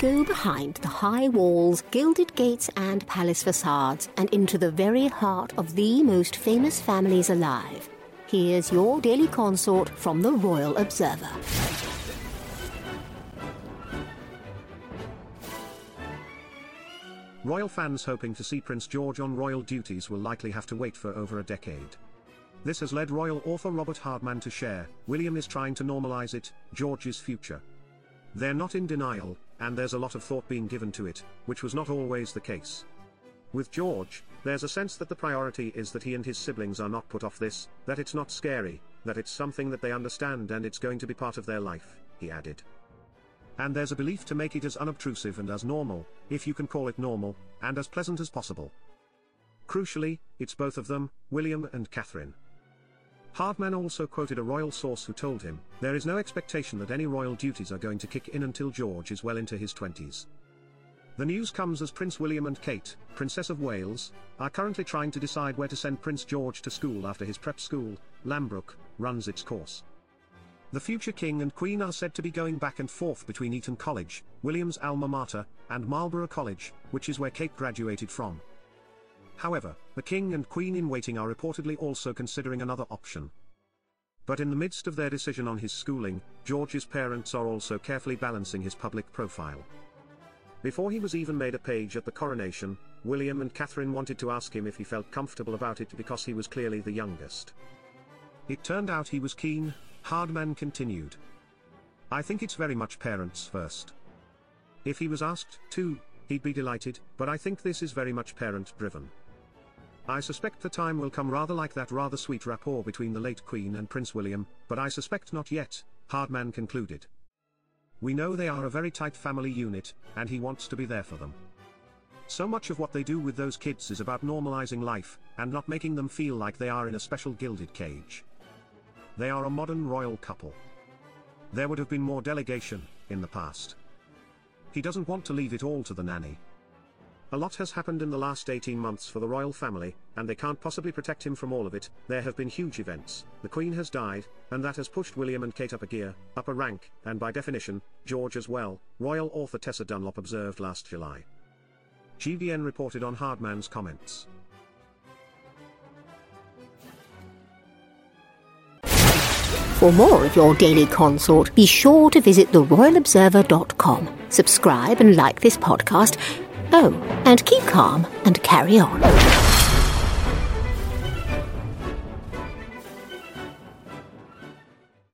go behind the high walls, gilded gates, and palace facades and into the very heart of the most famous families alive. Here's your daily consort from the Royal Observer. Royal fans hoping to see Prince George on royal duties will likely have to wait for over a decade. This has led royal author Robert Hardman to share, William is trying to normalize it, George's future. They're not in denial, and there's a lot of thought being given to it, which was not always the case. With George, there's a sense that the priority is that he and his siblings are not put off this, that it's not scary, that it's something that they understand and it's going to be part of their life, he added. And there's a belief to make it as unobtrusive and as normal, if you can call it normal, and as pleasant as possible. Crucially, it's both of them, William and Catherine. Hardman also quoted a royal source who told him, there is no expectation that any royal duties are going to kick in until George is well into his 20s. The news comes as Prince William and Kate, Princess of Wales, are currently trying to decide where to send Prince George to school after his prep school, Lambrook, runs its course. The future king and queen are said to be going back and forth between Eton College, William's alma mater, and Marlborough College, which is where Kate graduated from. However, the king and queen in waiting are reportedly also considering another option. But in the midst of their decision on his schooling, George's parents are also carefully balancing his public profile. Before he was even made a page at the coronation, William and Catherine wanted to ask him if he felt comfortable about it because he was clearly the youngest. It turned out he was keen, Hardman continued. I think it's very much parents first. If he was asked to, he'd be delighted, but I think this is very much parent driven. I suspect the time will come rather like that rather sweet rapport between the late Queen and Prince William, but I suspect not yet, Hardman concluded. We know they are a very tight family unit, and he wants to be there for them. So much of what they do with those kids is about normalizing life, and not making them feel like they are in a special gilded cage. They are a modern royal couple. There would have been more delegation, in the past. He doesn't want to leave it all to the nanny. A lot has happened in the last 18 months for the royal family, and they can't possibly protect him from all of it. There have been huge events, the Queen has died, and that has pushed William and Kate up a gear, up a rank, and by definition, George as well, royal author Tessa Dunlop observed last July. GDN reported on Hardman's comments. For more of your daily consort, be sure to visit theroyalobserver.com. Subscribe and like this podcast. Oh, and keep calm and carry on.